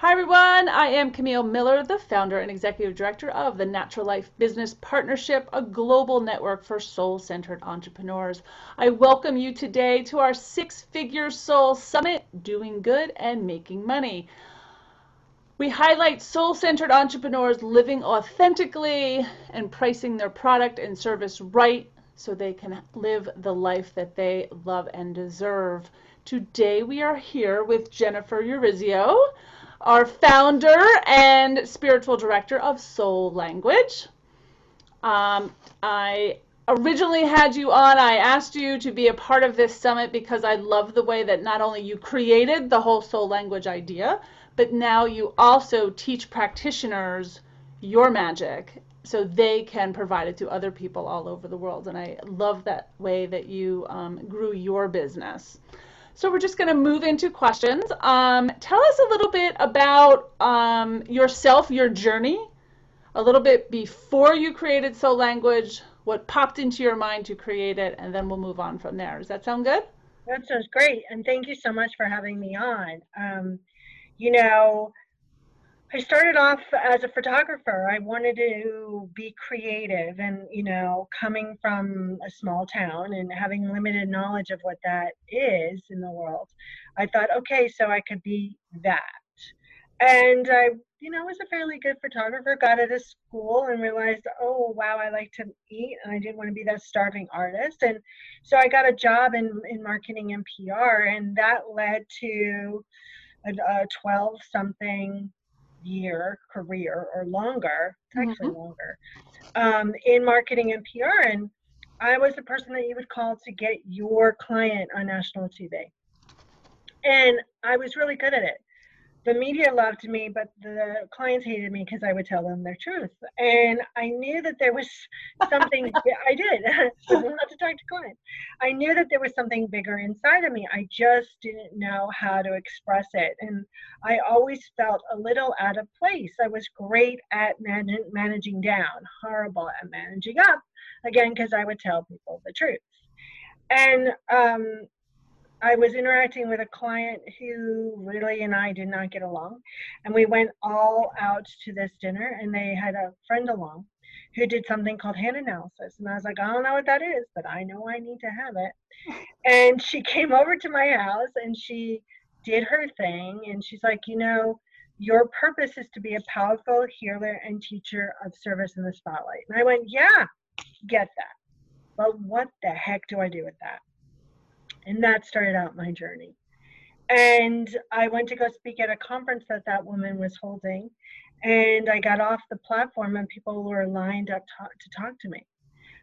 Hi, everyone. I am Camille Miller, the founder and executive director of the Natural Life Business Partnership, a global network for soul centered entrepreneurs. I welcome you today to our six figure soul summit doing good and making money. We highlight soul centered entrepreneurs living authentically and pricing their product and service right so they can live the life that they love and deserve. Today we are here with Jennifer Urezzio our founder and spiritual director of Soul Language. Um, I originally had you on, I asked you to be a part of this summit because I love the way that not only you created the whole soul language idea, but now you also teach practitioners your magic so they can provide it to other people all over the world. And I love that way that you um, grew your business. So we're just going to move into questions. Um, tell us a little bit about um, yourself, your journey, a little bit before you created Soul Language, what popped into your mind to create it, and then we'll move on from there. Does that sound good? That sounds great. And thank you so much for having me on. Um, you know, I started off as a photographer. I wanted to be creative and, you know, coming from a small town and having limited knowledge of what that is in the world, I thought, okay, so I could be that. And I, you know, was a fairly good photographer, got out of school and realized, oh, wow, I like to eat and I didn't want to be that starving artist. And so I got a job in, in marketing and PR, and that led to a, a 12 something year career or longer, it's actually mm-hmm. longer, um, in marketing and PR. And I was the person that you would call to get your client on national TV. And I was really good at it the media loved me, but the clients hated me because I would tell them their truth. And I knew that there was something, I did, I was allowed to talk to clients. I knew that there was something bigger inside of me. I just didn't know how to express it. And I always felt a little out of place. I was great at man- managing down, horrible at managing up, again, because I would tell people the truth. And um, I was interacting with a client who really and I did not get along. And we went all out to this dinner, and they had a friend along who did something called hand analysis. And I was like, I don't know what that is, but I know I need to have it. And she came over to my house and she did her thing. And she's like, You know, your purpose is to be a powerful healer and teacher of service in the spotlight. And I went, Yeah, get that. But what the heck do I do with that? And that started out my journey. And I went to go speak at a conference that that woman was holding. And I got off the platform and people were lined up to, to talk to me.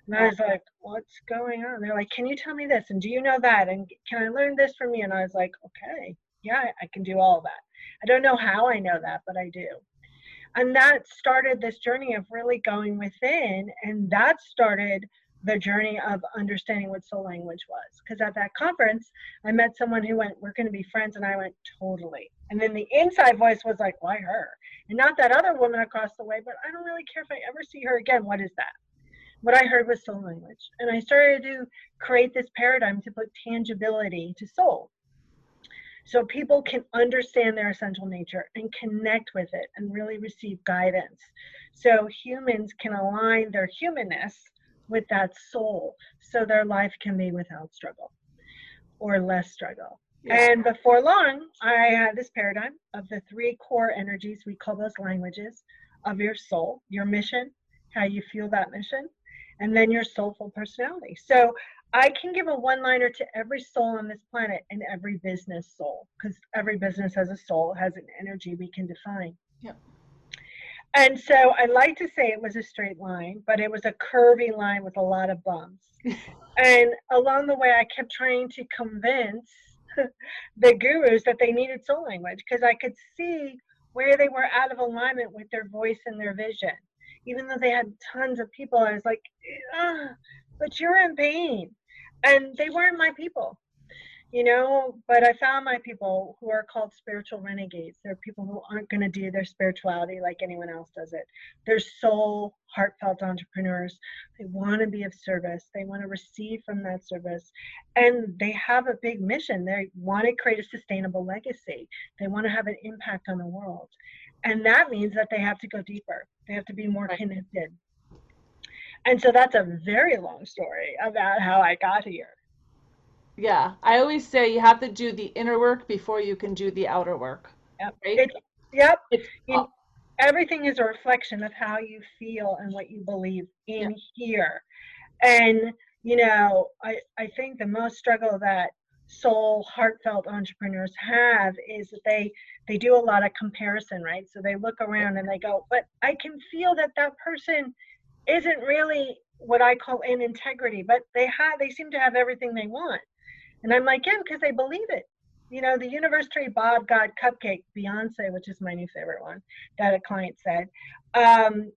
And I was like, what's going on? They're like, can you tell me this? And do you know that? And can I learn this from you? And I was like, okay, yeah, I can do all of that. I don't know how I know that, but I do. And that started this journey of really going within. And that started the journey of understanding what soul language was. Because at that conference, I met someone who went, We're going to be friends. And I went, Totally. And then the inside voice was like, Why her? And not that other woman across the way, but I don't really care if I ever see her again. What is that? What I heard was soul language. And I started to create this paradigm to put tangibility to soul. So people can understand their essential nature and connect with it and really receive guidance. So humans can align their humanness with that soul so their life can be without struggle or less struggle. Yeah. And before long, I had this paradigm of the three core energies, we call those languages, of your soul, your mission, how you feel that mission, and then your soulful personality. So I can give a one liner to every soul on this planet and every business soul, because every business has a soul, has an energy we can define. Yep. And so I like to say it was a straight line, but it was a curvy line with a lot of bumps. and along the way, I kept trying to convince the gurus that they needed soul language because I could see where they were out of alignment with their voice and their vision. Even though they had tons of people, I was like, ah, but you're in pain. And they weren't my people you know, but I found my people who are called spiritual renegades. They're people who aren't going to do their spirituality like anyone else does it. They're soul, heartfelt entrepreneurs. They want to be of service. They want to receive from that service. And they have a big mission. They want to create a sustainable legacy. They want to have an impact on the world. And that means that they have to go deeper. They have to be more connected. And so that's a very long story about how I got here. Yeah, I always say you have to do the inner work before you can do the outer work. Yep. Right? It's, yep. It's, you, everything is a reflection of how you feel and what you believe in yeah. here. And, you know, I, I think the most struggle that soul heartfelt entrepreneurs have is that they they do a lot of comparison right so they look around and they go but i can feel that that person isn't really what i call in integrity but they have they seem to have everything they want and I'm like, yeah, because they believe it. You know, the universe tree Bob God cupcake, Beyonce, which is my new favorite one, that a client said, um,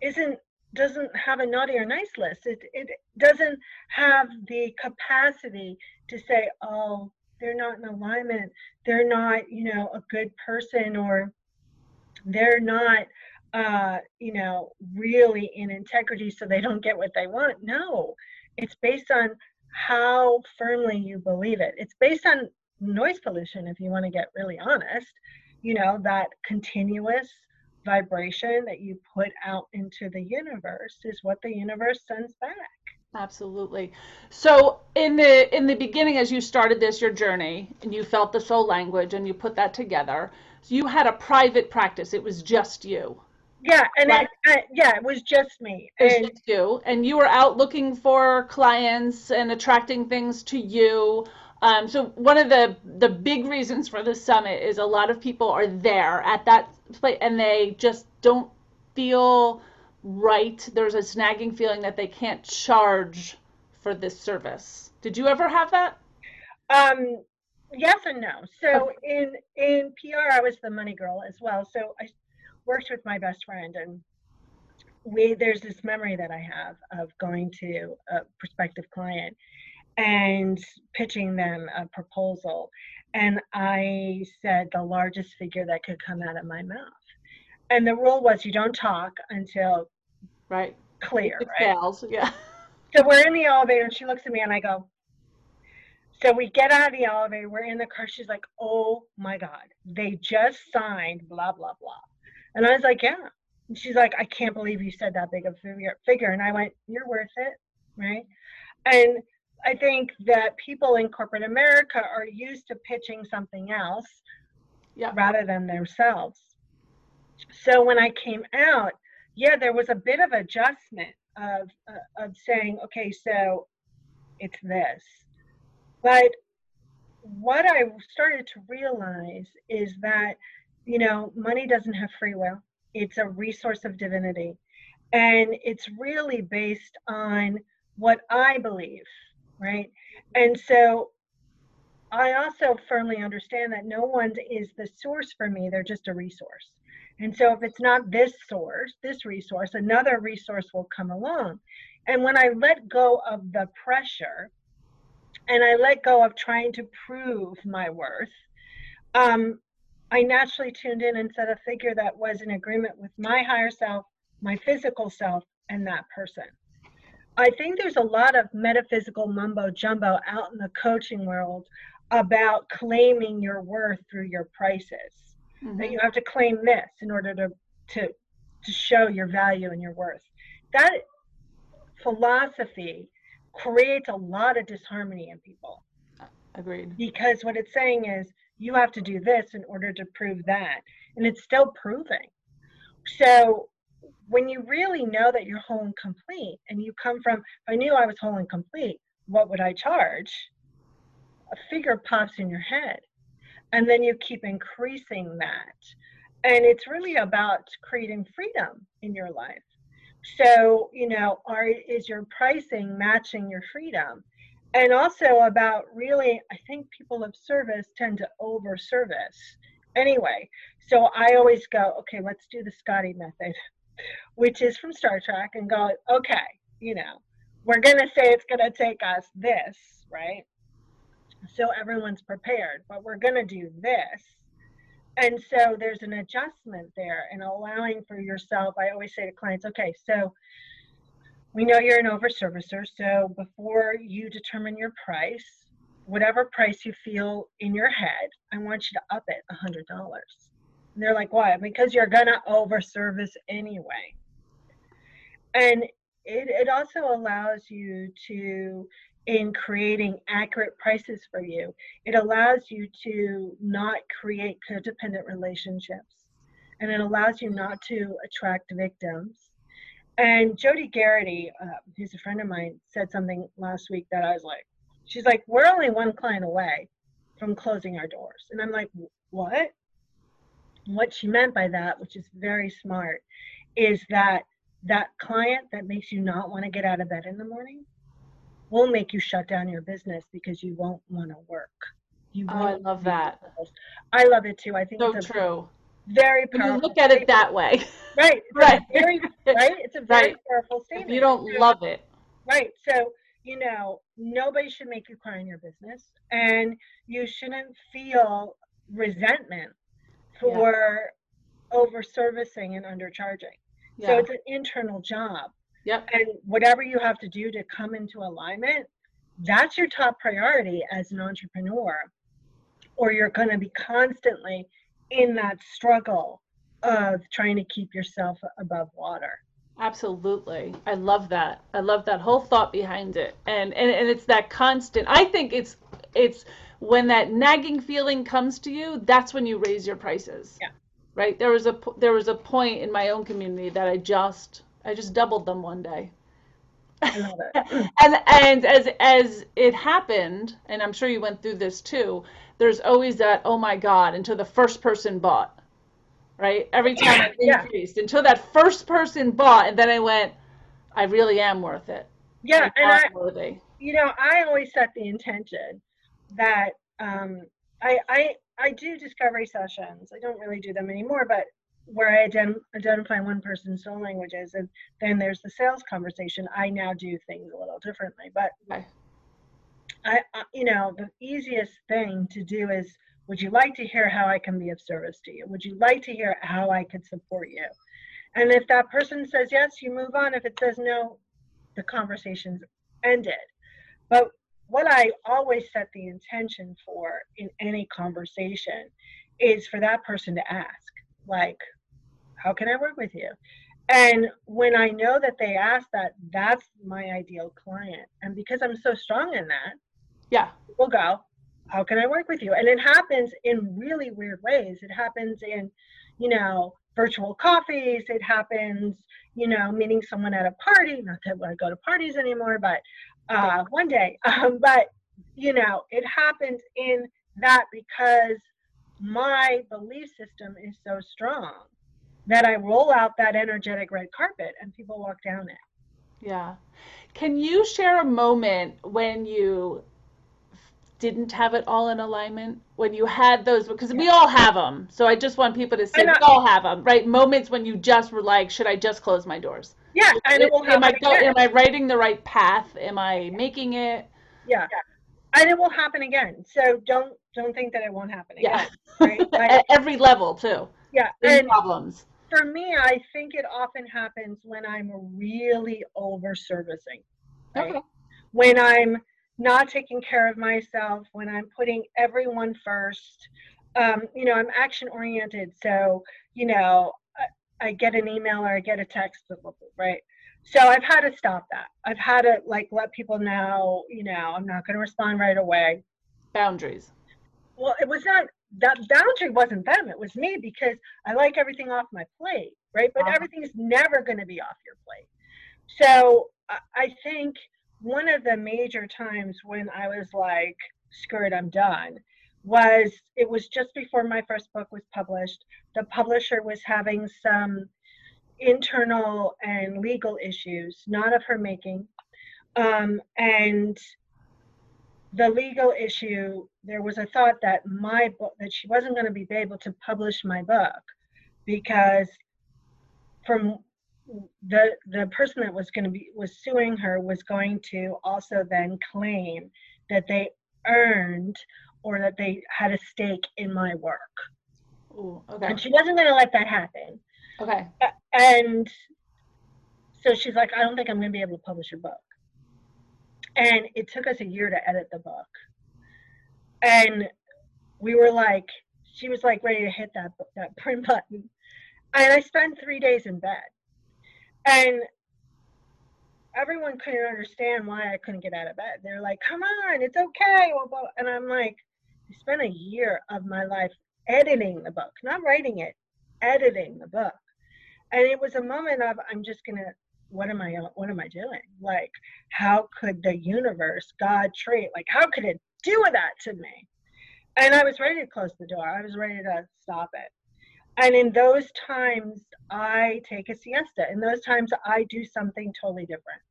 isn't doesn't have a naughty or nice list. It it doesn't have the capacity to say, oh, they're not in alignment. They're not, you know, a good person or they're not uh, you know, really in integrity so they don't get what they want. No, it's based on how firmly you believe it. It's based on noise pollution, if you want to get really honest. You know, that continuous vibration that you put out into the universe is what the universe sends back. Absolutely. So in the in the beginning as you started this your journey and you felt the soul language and you put that together, so you had a private practice. It was just you. Yeah, and it, yeah, it was just me. It and, just you, and you were out looking for clients and attracting things to you. Um, so one of the the big reasons for the summit is a lot of people are there at that place, and they just don't feel right. There's a snagging feeling that they can't charge for this service. Did you ever have that? Um, yes and no. So okay. in in PR, I was the money girl as well. So I worked with my best friend and we there's this memory that I have of going to a prospective client and pitching them a proposal and I said the largest figure that could come out of my mouth. And the rule was you don't talk until right clear, it right? Fails. Yeah. So we're in the elevator and she looks at me and I go, so we get out of the elevator, we're in the car. She's like, oh my God, they just signed blah, blah, blah. And I was like, yeah. And she's like, I can't believe you said that big of a figure. And I went, you're worth it, right? And I think that people in corporate America are used to pitching something else yeah. rather than themselves. So when I came out, yeah, there was a bit of adjustment of uh, of saying, okay, so it's this. But what I started to realize is that you know, money doesn't have free will. It's a resource of divinity. And it's really based on what I believe, right? And so I also firmly understand that no one is the source for me, they're just a resource. And so if it's not this source, this resource, another resource will come along. And when I let go of the pressure and I let go of trying to prove my worth, um, I naturally tuned in and set a figure that was in agreement with my higher self, my physical self, and that person. I think there's a lot of metaphysical mumbo jumbo out in the coaching world about claiming your worth through your prices. Mm-hmm. That you have to claim this in order to, to, to show your value and your worth. That philosophy creates a lot of disharmony in people. Agreed. Because what it's saying is you have to do this in order to prove that. And it's still proving. So when you really know that you're whole and complete and you come from, I knew I was whole and complete, what would I charge? A figure pops in your head. And then you keep increasing that. And it's really about creating freedom in your life. So, you know, are is your pricing matching your freedom? And also about really i think people of service tend to over service anyway so i always go okay let's do the scotty method which is from star trek and go okay you know we're going to say it's going to take us this right so everyone's prepared, but we're going to do this. And so there's an adjustment there and allowing for yourself. I always say to clients, okay, so we know you're an overservicer. So before you determine your price, whatever price you feel in your head, I want you to up it a $100. And they're like, why? Because you're going to overservice anyway. And it, it also allows you to in creating accurate prices for you. It allows you to not create codependent relationships and it allows you not to attract victims. And Jody Garrity, uh, who's a friend of mine, said something last week that I was like, she's like, we're only one client away from closing our doors. And I'm like, what? What she meant by that, which is very smart, is that that client that makes you not want to get out of bed in the morning will make you shut down your business because you won't want to work. You oh, I love that. I love it too. I think so true. Very powerful. Look at it that way. Right. right. Very, right. It's a very right. powerful statement. If you don't so, love it. Right. So you know, nobody should make you cry in your business, and you shouldn't feel resentment for yeah. over servicing and undercharging. Yeah. So it's an internal job. Yep. And whatever you have to do to come into alignment, that's your top priority as an entrepreneur, or you're going to be constantly in that struggle of trying to keep yourself above water. Absolutely. I love that. I love that whole thought behind it. And, and and it's that constant. I think it's it's when that nagging feeling comes to you, that's when you raise your prices. Yeah. Right? There was a there was a point in my own community that I just I just doubled them one day. I love it. and and as as it happened, and I'm sure you went through this too, there's always that oh my god until the first person bought. Right? Every time it increased yeah. until that first person bought and then I went I really am worth it. Yeah, and I worthy. You know, I always set the intention that um I I I do discovery sessions. I don't really do them anymore, but where I ident- identify one person's soul languages, and then there's the sales conversation. I now do things a little differently, but okay. I, I, you know, the easiest thing to do is, would you like to hear how I can be of service to you? Would you like to hear how I could support you? And if that person says yes, you move on. If it says no, the conversation's ended. But what I always set the intention for in any conversation is for that person to ask like how can i work with you and when i know that they ask that that's my ideal client and because i'm so strong in that yeah. We'll go. How can i work with you? And it happens in really weird ways. It happens in you know virtual coffees. It happens you know meeting someone at a party. Not that i go to parties anymore but uh, one day. Um, but you know it happens in that because my belief system is so strong that I roll out that energetic red carpet and people walk down it. Yeah. Can you share a moment when you didn't have it all in alignment? When you had those, because yeah. we all have them. So I just want people to say we all have them, right? Moments when you just were like, should I just close my doors? Yeah. And it will am, I go, am I writing the right path? Am I making it? Yeah. yeah and it will happen again. So don't don't think that it won't happen again. Yeah. Right? At every level too. Yeah. problems. For me, I think it often happens when I'm really over servicing. Right? Okay. When I'm not taking care of myself, when I'm putting everyone first. Um, you know, I'm action oriented. So, you know, I, I get an email or I get a text, right? so I've had to stop that. I've had to like let people know, you know, I'm not going to respond right away. Boundaries. Well, it was not that boundary wasn't them. It was me because I like everything off my plate, right? But uh-huh. everything's never going to be off your plate. So I think one of the major times when I was like, it, I'm done, was it was just before my first book was published. The publisher was having some internal and legal issues, not of her making. Um, and the legal issue, there was a thought that my book, that she wasn't going to be able to publish my book because from the the person that was going to be was suing her was going to also then claim that they earned or that they had a stake in my work. Ooh, okay. And she wasn't going to let that happen. Okay. And so she's like, I don't think I'm going to be able to publish your book. And it took us a year to edit the book. And we were like, she was like ready to hit that that print button. And I spent three days in bed. And everyone couldn't understand why I couldn't get out of bed. They're like, come on, it's okay. And I'm like, I spent a year of my life editing the book, not writing it, editing the book. And it was a moment of, I'm just going to, what am I, what am I doing? Like, how could the universe, God treat, like, how could it do that to me? And I was ready to close the door. I was ready to stop it. And in those times, I take a siesta. In those times, I do something totally different.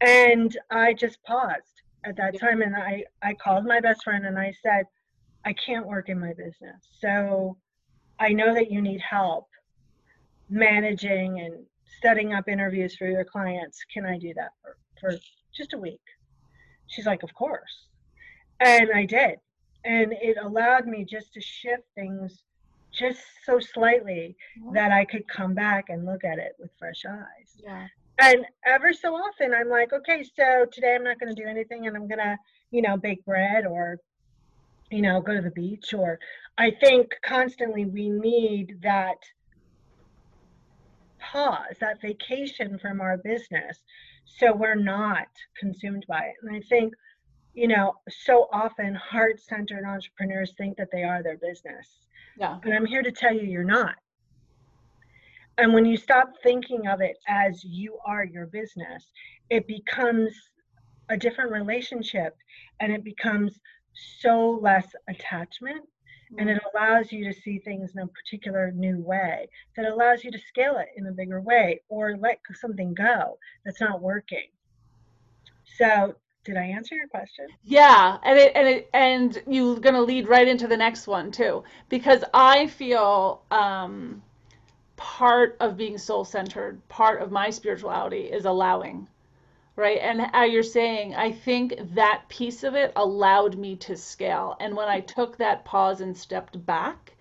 And I just paused at that time and I, I called my best friend and I said, I can't work in my business. So I know that you need help managing and setting up interviews for your clients. Can I do that for, for just a week? She's like, Of course. And I did. And it allowed me just to shift things just so slightly that I could come back and look at it with fresh eyes. Yeah. And ever so often I'm like, okay, so today I'm not going to do anything and I'm going to, you know, bake bread or, you know, go to the beach. Or I think constantly we need that pause, that vacation from our business so we're not consumed by it. And I think, you know, so often heart centered entrepreneurs think that they are their business yeah. And I'm here to tell you you're not. And when you stop thinking of it as you are your business, it becomes a different relationship and it becomes so less attachment mm-hmm. and it allows you to see things in a particular new way that allows you to scale it in a bigger way or let something go that's not working. So did I answer your question? Yeah, and it and it and you're gonna lead right into the next one too, because I feel um, part of being soul centered, part of my spirituality is allowing, right? And how you're saying, I think that piece of it allowed me to scale, and when I took that pause and stepped back,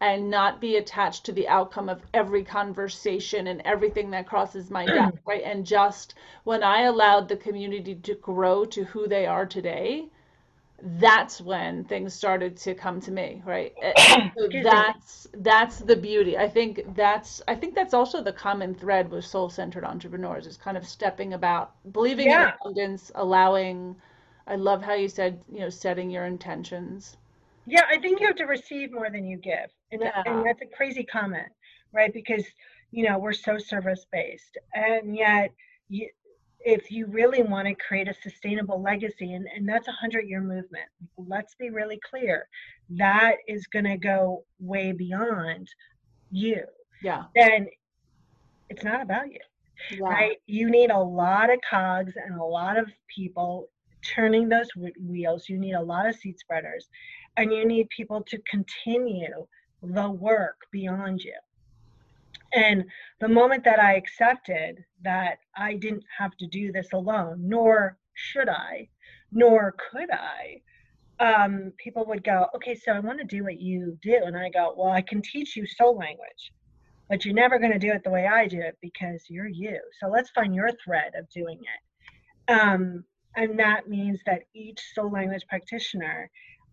and not be attached to the outcome of every conversation and everything that crosses my desk, right? And just when I allowed the community to grow to who they are today, that's when things started to come to me, right? Eh, eh, so that's that's the beauty. I think that's I think that's also the common thread with soul-centered entrepreneurs is kind of stepping about, believing yeah. in abundance, allowing. I love how you said, you know, setting your intentions. Yeah, I think you have to receive more than you give. And, yeah. and that's a crazy comment, right? Because, you know, we're so service based. And yet, you, if you really want to create a sustainable legacy, and, and that's a 100 year movement, let's be really clear, that is going to go way beyond you. Yeah. Then it's not about you. Yeah. Right? You need a lot of cogs and a lot of people turning those wheels. You need a lot of seat spreaders and you need people to continue the work beyond you. And the moment that I accepted that I didn't have to do this alone, nor should I, nor could I, um, people would go, okay, so I want to do what you do. And I go, well, I can teach you soul language, but you're never going to do it the way I do it because you're you. So let's find your thread of doing it. Um, and that means that each soul language practitioner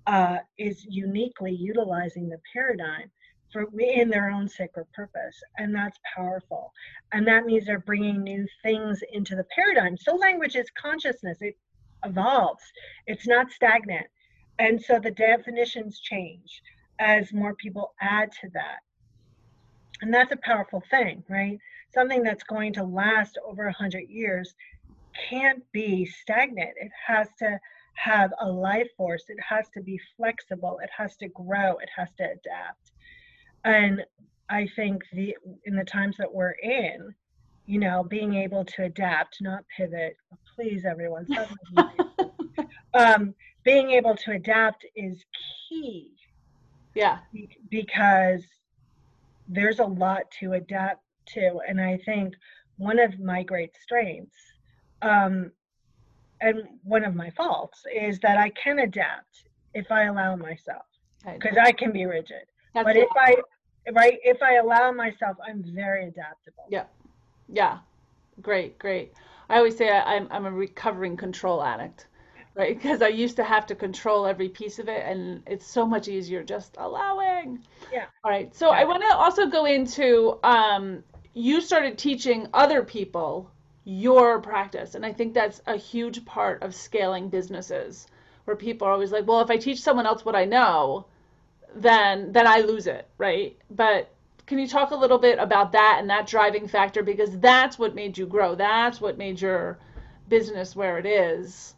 uh, is uniquely utilizing the paradigm for in their own sacred purpose and that's powerful. And that means they're bringing new things into the paradigm. So language is consciousness. It evolves. It's not stagnant. And so the definitions change as more people add to that. And that's a powerful thing right? Something that's going to last over 100 years can't be stagnant. It has to have a life force. It has to be flexible. It has to grow. It has to adapt. And I think the in the times that we're in, you know, being able to adapt, not pivot. Please, everyone, um, being able to adapt is key. Yeah. Because there's a lot to adapt to, and I think one of my great strengths um, and one of my faults is that I can adapt if I allow myself, because I can be rigid. That's but if I, right, if I allow myself, I'm very adaptable. Yeah, yeah, great, great. I always say I, I'm I'm a recovering control addict right? Because I used to have to control every piece of it, and it's so much easier just allowing. Yeah. All right. So yeah. I want to also go into um, you started teaching other people your practice, and I think that's a huge part of scaling businesses, where people are always like, "Well, if I teach someone else what I know, then then I lose it, right?" But can you talk a little bit about that and that driving factor because that's what made you grow. That's what made your business where it is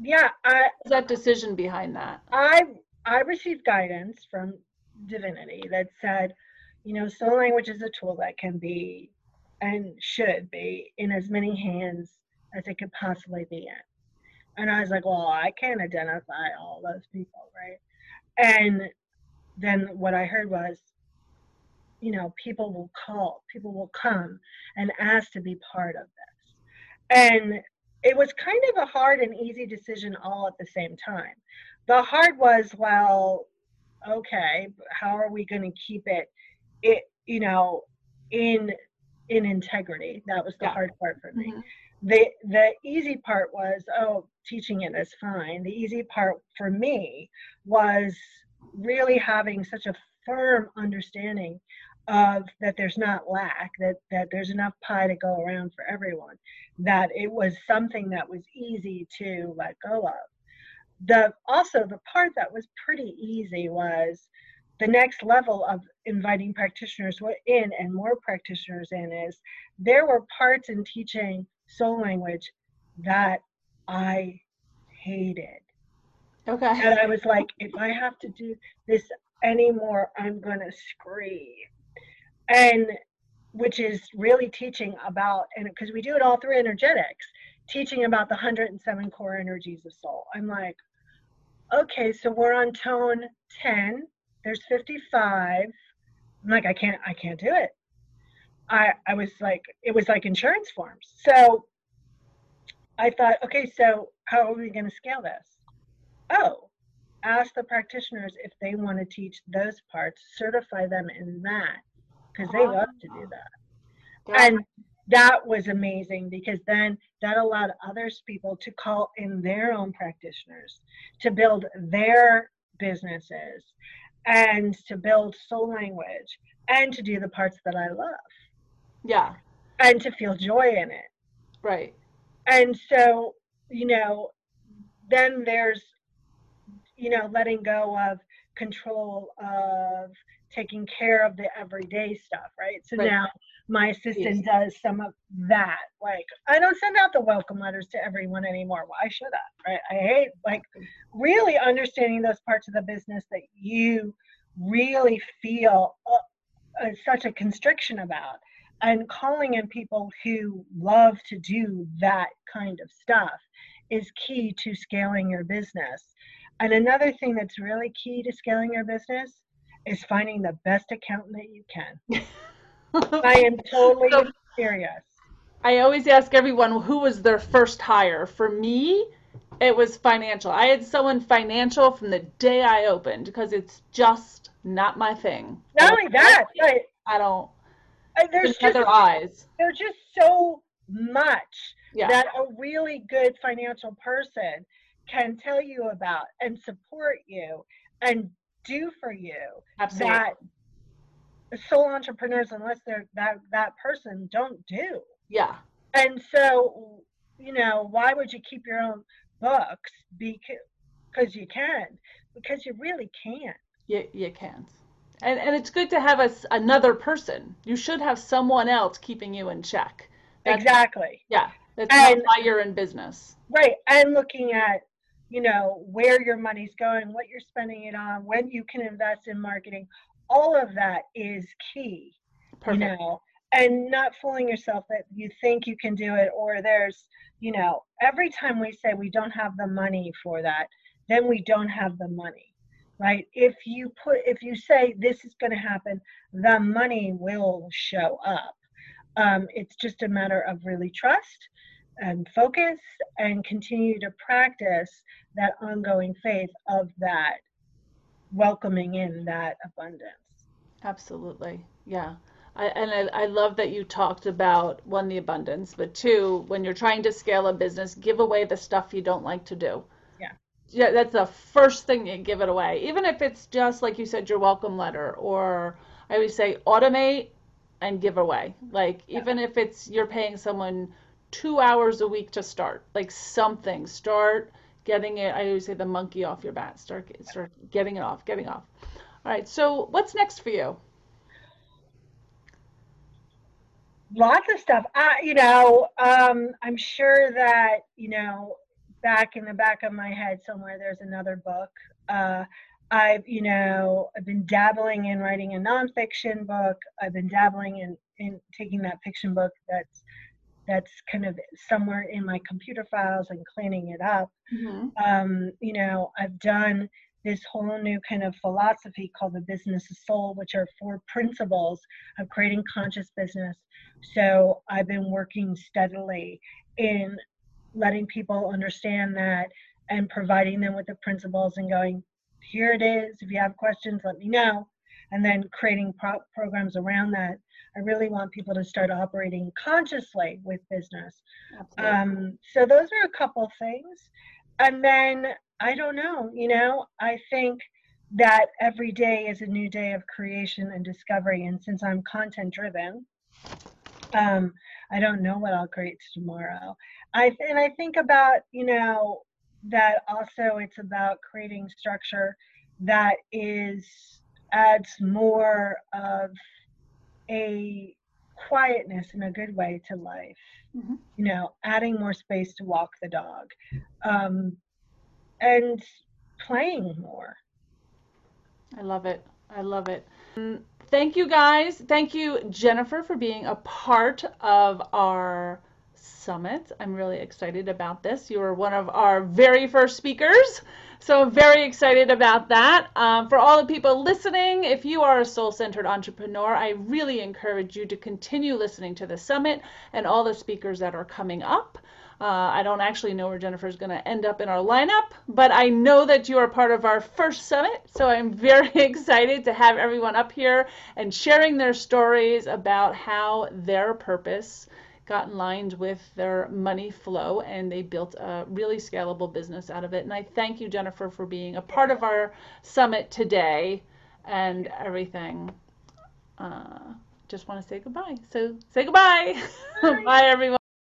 yeah I, that decision behind that i i received guidance from divinity that said you know soul language is a tool that can be and should be in as many hands as it could possibly be in. And i was like well i can't identify all those people right? And then what i heard was you know people will call people will come and ask to be part of this. And it was kind of a hard and easy decision all at the same time. The hard was, well, okay, how are we going to keep it, it, you know, in in integrity? That was the yeah. hard part for me. Mm-hmm. The the easy part was, oh, teaching it is fine. The easy part for me was really having such a firm understanding of that there's not lack that that there's enough pie to go around for everyone that it was something that was easy to let go of the also the part that was pretty easy was the next level of inviting practitioners in and more practitioners in is there were parts in teaching soul language that i hated. Okay. And i was like if i have to do this anymore i'm gonna scream. And which is really teaching about and because we do it all through energetics teaching about the 107 core energies of soul. I'm like okay so we're on tone 10 there's 55 i'm like i can't i can't do it. I i was like it was like insurance forms. So i thought okay so how are we going to scale this? Oh ask the practitioners if they want to teach those parts certify them in that because they love to do that. And that was amazing because then that allowed others people to call in their own practitioners to build their businesses and to build soul language and to do the parts that I love. Yeah. And to feel joy in it. Right. And so, you know, then there's, you know, letting go of control of taking care of the everyday stuff, right? So right. now my assistant yes. does some of that. Like I don't send out the welcome letters to everyone anymore. Why should I? Right? I hate like really understanding those parts of the business that you really feel uh, uh, such a constriction about and calling in people who love to do that kind of stuff is key to scaling your business. And another thing that's really key to scaling your business is finding the best accountant that you can. I am totally so, serious. I always ask everyone who was their first hire. For me, it was financial. I had someone financial from the day I opened because it's just not my thing. Not only that, but I don't. Uh, there's just, other eyes. There's just so much yeah. that a really good financial person can tell you about and support you and do for you Absolutely. that sole entrepreneurs, unless they're that that person, don't do. Yeah. And so, you know, why would you keep your own books? Because you can. Because you really can't. You, you can't. And, and it's good to have a, another person. You should have someone else keeping you in check. That's, exactly. Yeah. That's and, why you're in business. Right. And looking at you know where your money's going what you're spending it on when you can invest in marketing all of that is key Perfect. you know and not fooling yourself that you think you can do it or there's you know every time we say we don't have the money for that then we don't have the money right if you put if you say this is going to happen the money will show up um, it's just a matter of really trust and focus and continue to practice that ongoing faith of that welcoming in that abundance. Absolutely. Yeah. I, and I, I love that you talked about one, the abundance, but two, when you're trying to scale a business, give away the stuff you don't like to do. Yeah. Yeah, that's the first thing you give it away. Even if it's just like you said, your welcome letter, or I always say automate and give away. Like Yeah. even if it's you're paying someone two hours a week to start, like something, start getting it. I always say the monkey off your back. Start start getting it off, getting off. All right. So what's next for you? Lots of stuff. I, you know, um, I'm sure that, you know, back in the back of my head somewhere, there's another book. Uh, I've, you know, I've been dabbling in writing a nonfiction book. I've been dabbling in, in taking that fiction book that's that's kind of somewhere in my computer files and cleaning it up. Mm-hmm. Um, you know, I've done this whole new kind of philosophy called the business of soul, which are four principles of creating conscious business. So I've been working steadily in letting people understand that and providing them with the principles and going, here it is. If you have questions, let me know. And then creating pro- programs around that. I really want people to start operating consciously with business. Um, so those are a couple things. And then I don't know, you know, I think that every day is a new day of creation and discovery. And since I'm content driven, um, I don't know what I'll create tomorrow. I th- and I think about, you know, that also it's about creating structure that is adds more of a quietness in a good way to life. Mhm. You know, adding more space to walk the dog, um, and playing more. I love it. I love it. Thank you guys. Thank you, Jennifer, for being a part of our summit. I'm really excited about this. You were one of our very first speakers, so very excited about that. Um, for all the people listening, if you are a soul centered entrepreneur, I really encourage you to continue listening to the summit and all the speakers that are coming up. Uh, I don't actually know where Jennifer is going to end up in our lineup, but I know that you are part of our first summit. So I'm very excited to have everyone up here and sharing their stories about how their purpose got in line with their money flow and they built a really scalable business out of it. And I thank you, Jennifer, for being a part of our summit today and everything. Uh, just want to say goodbye. So say goodbye. Bye. Bye, everyone.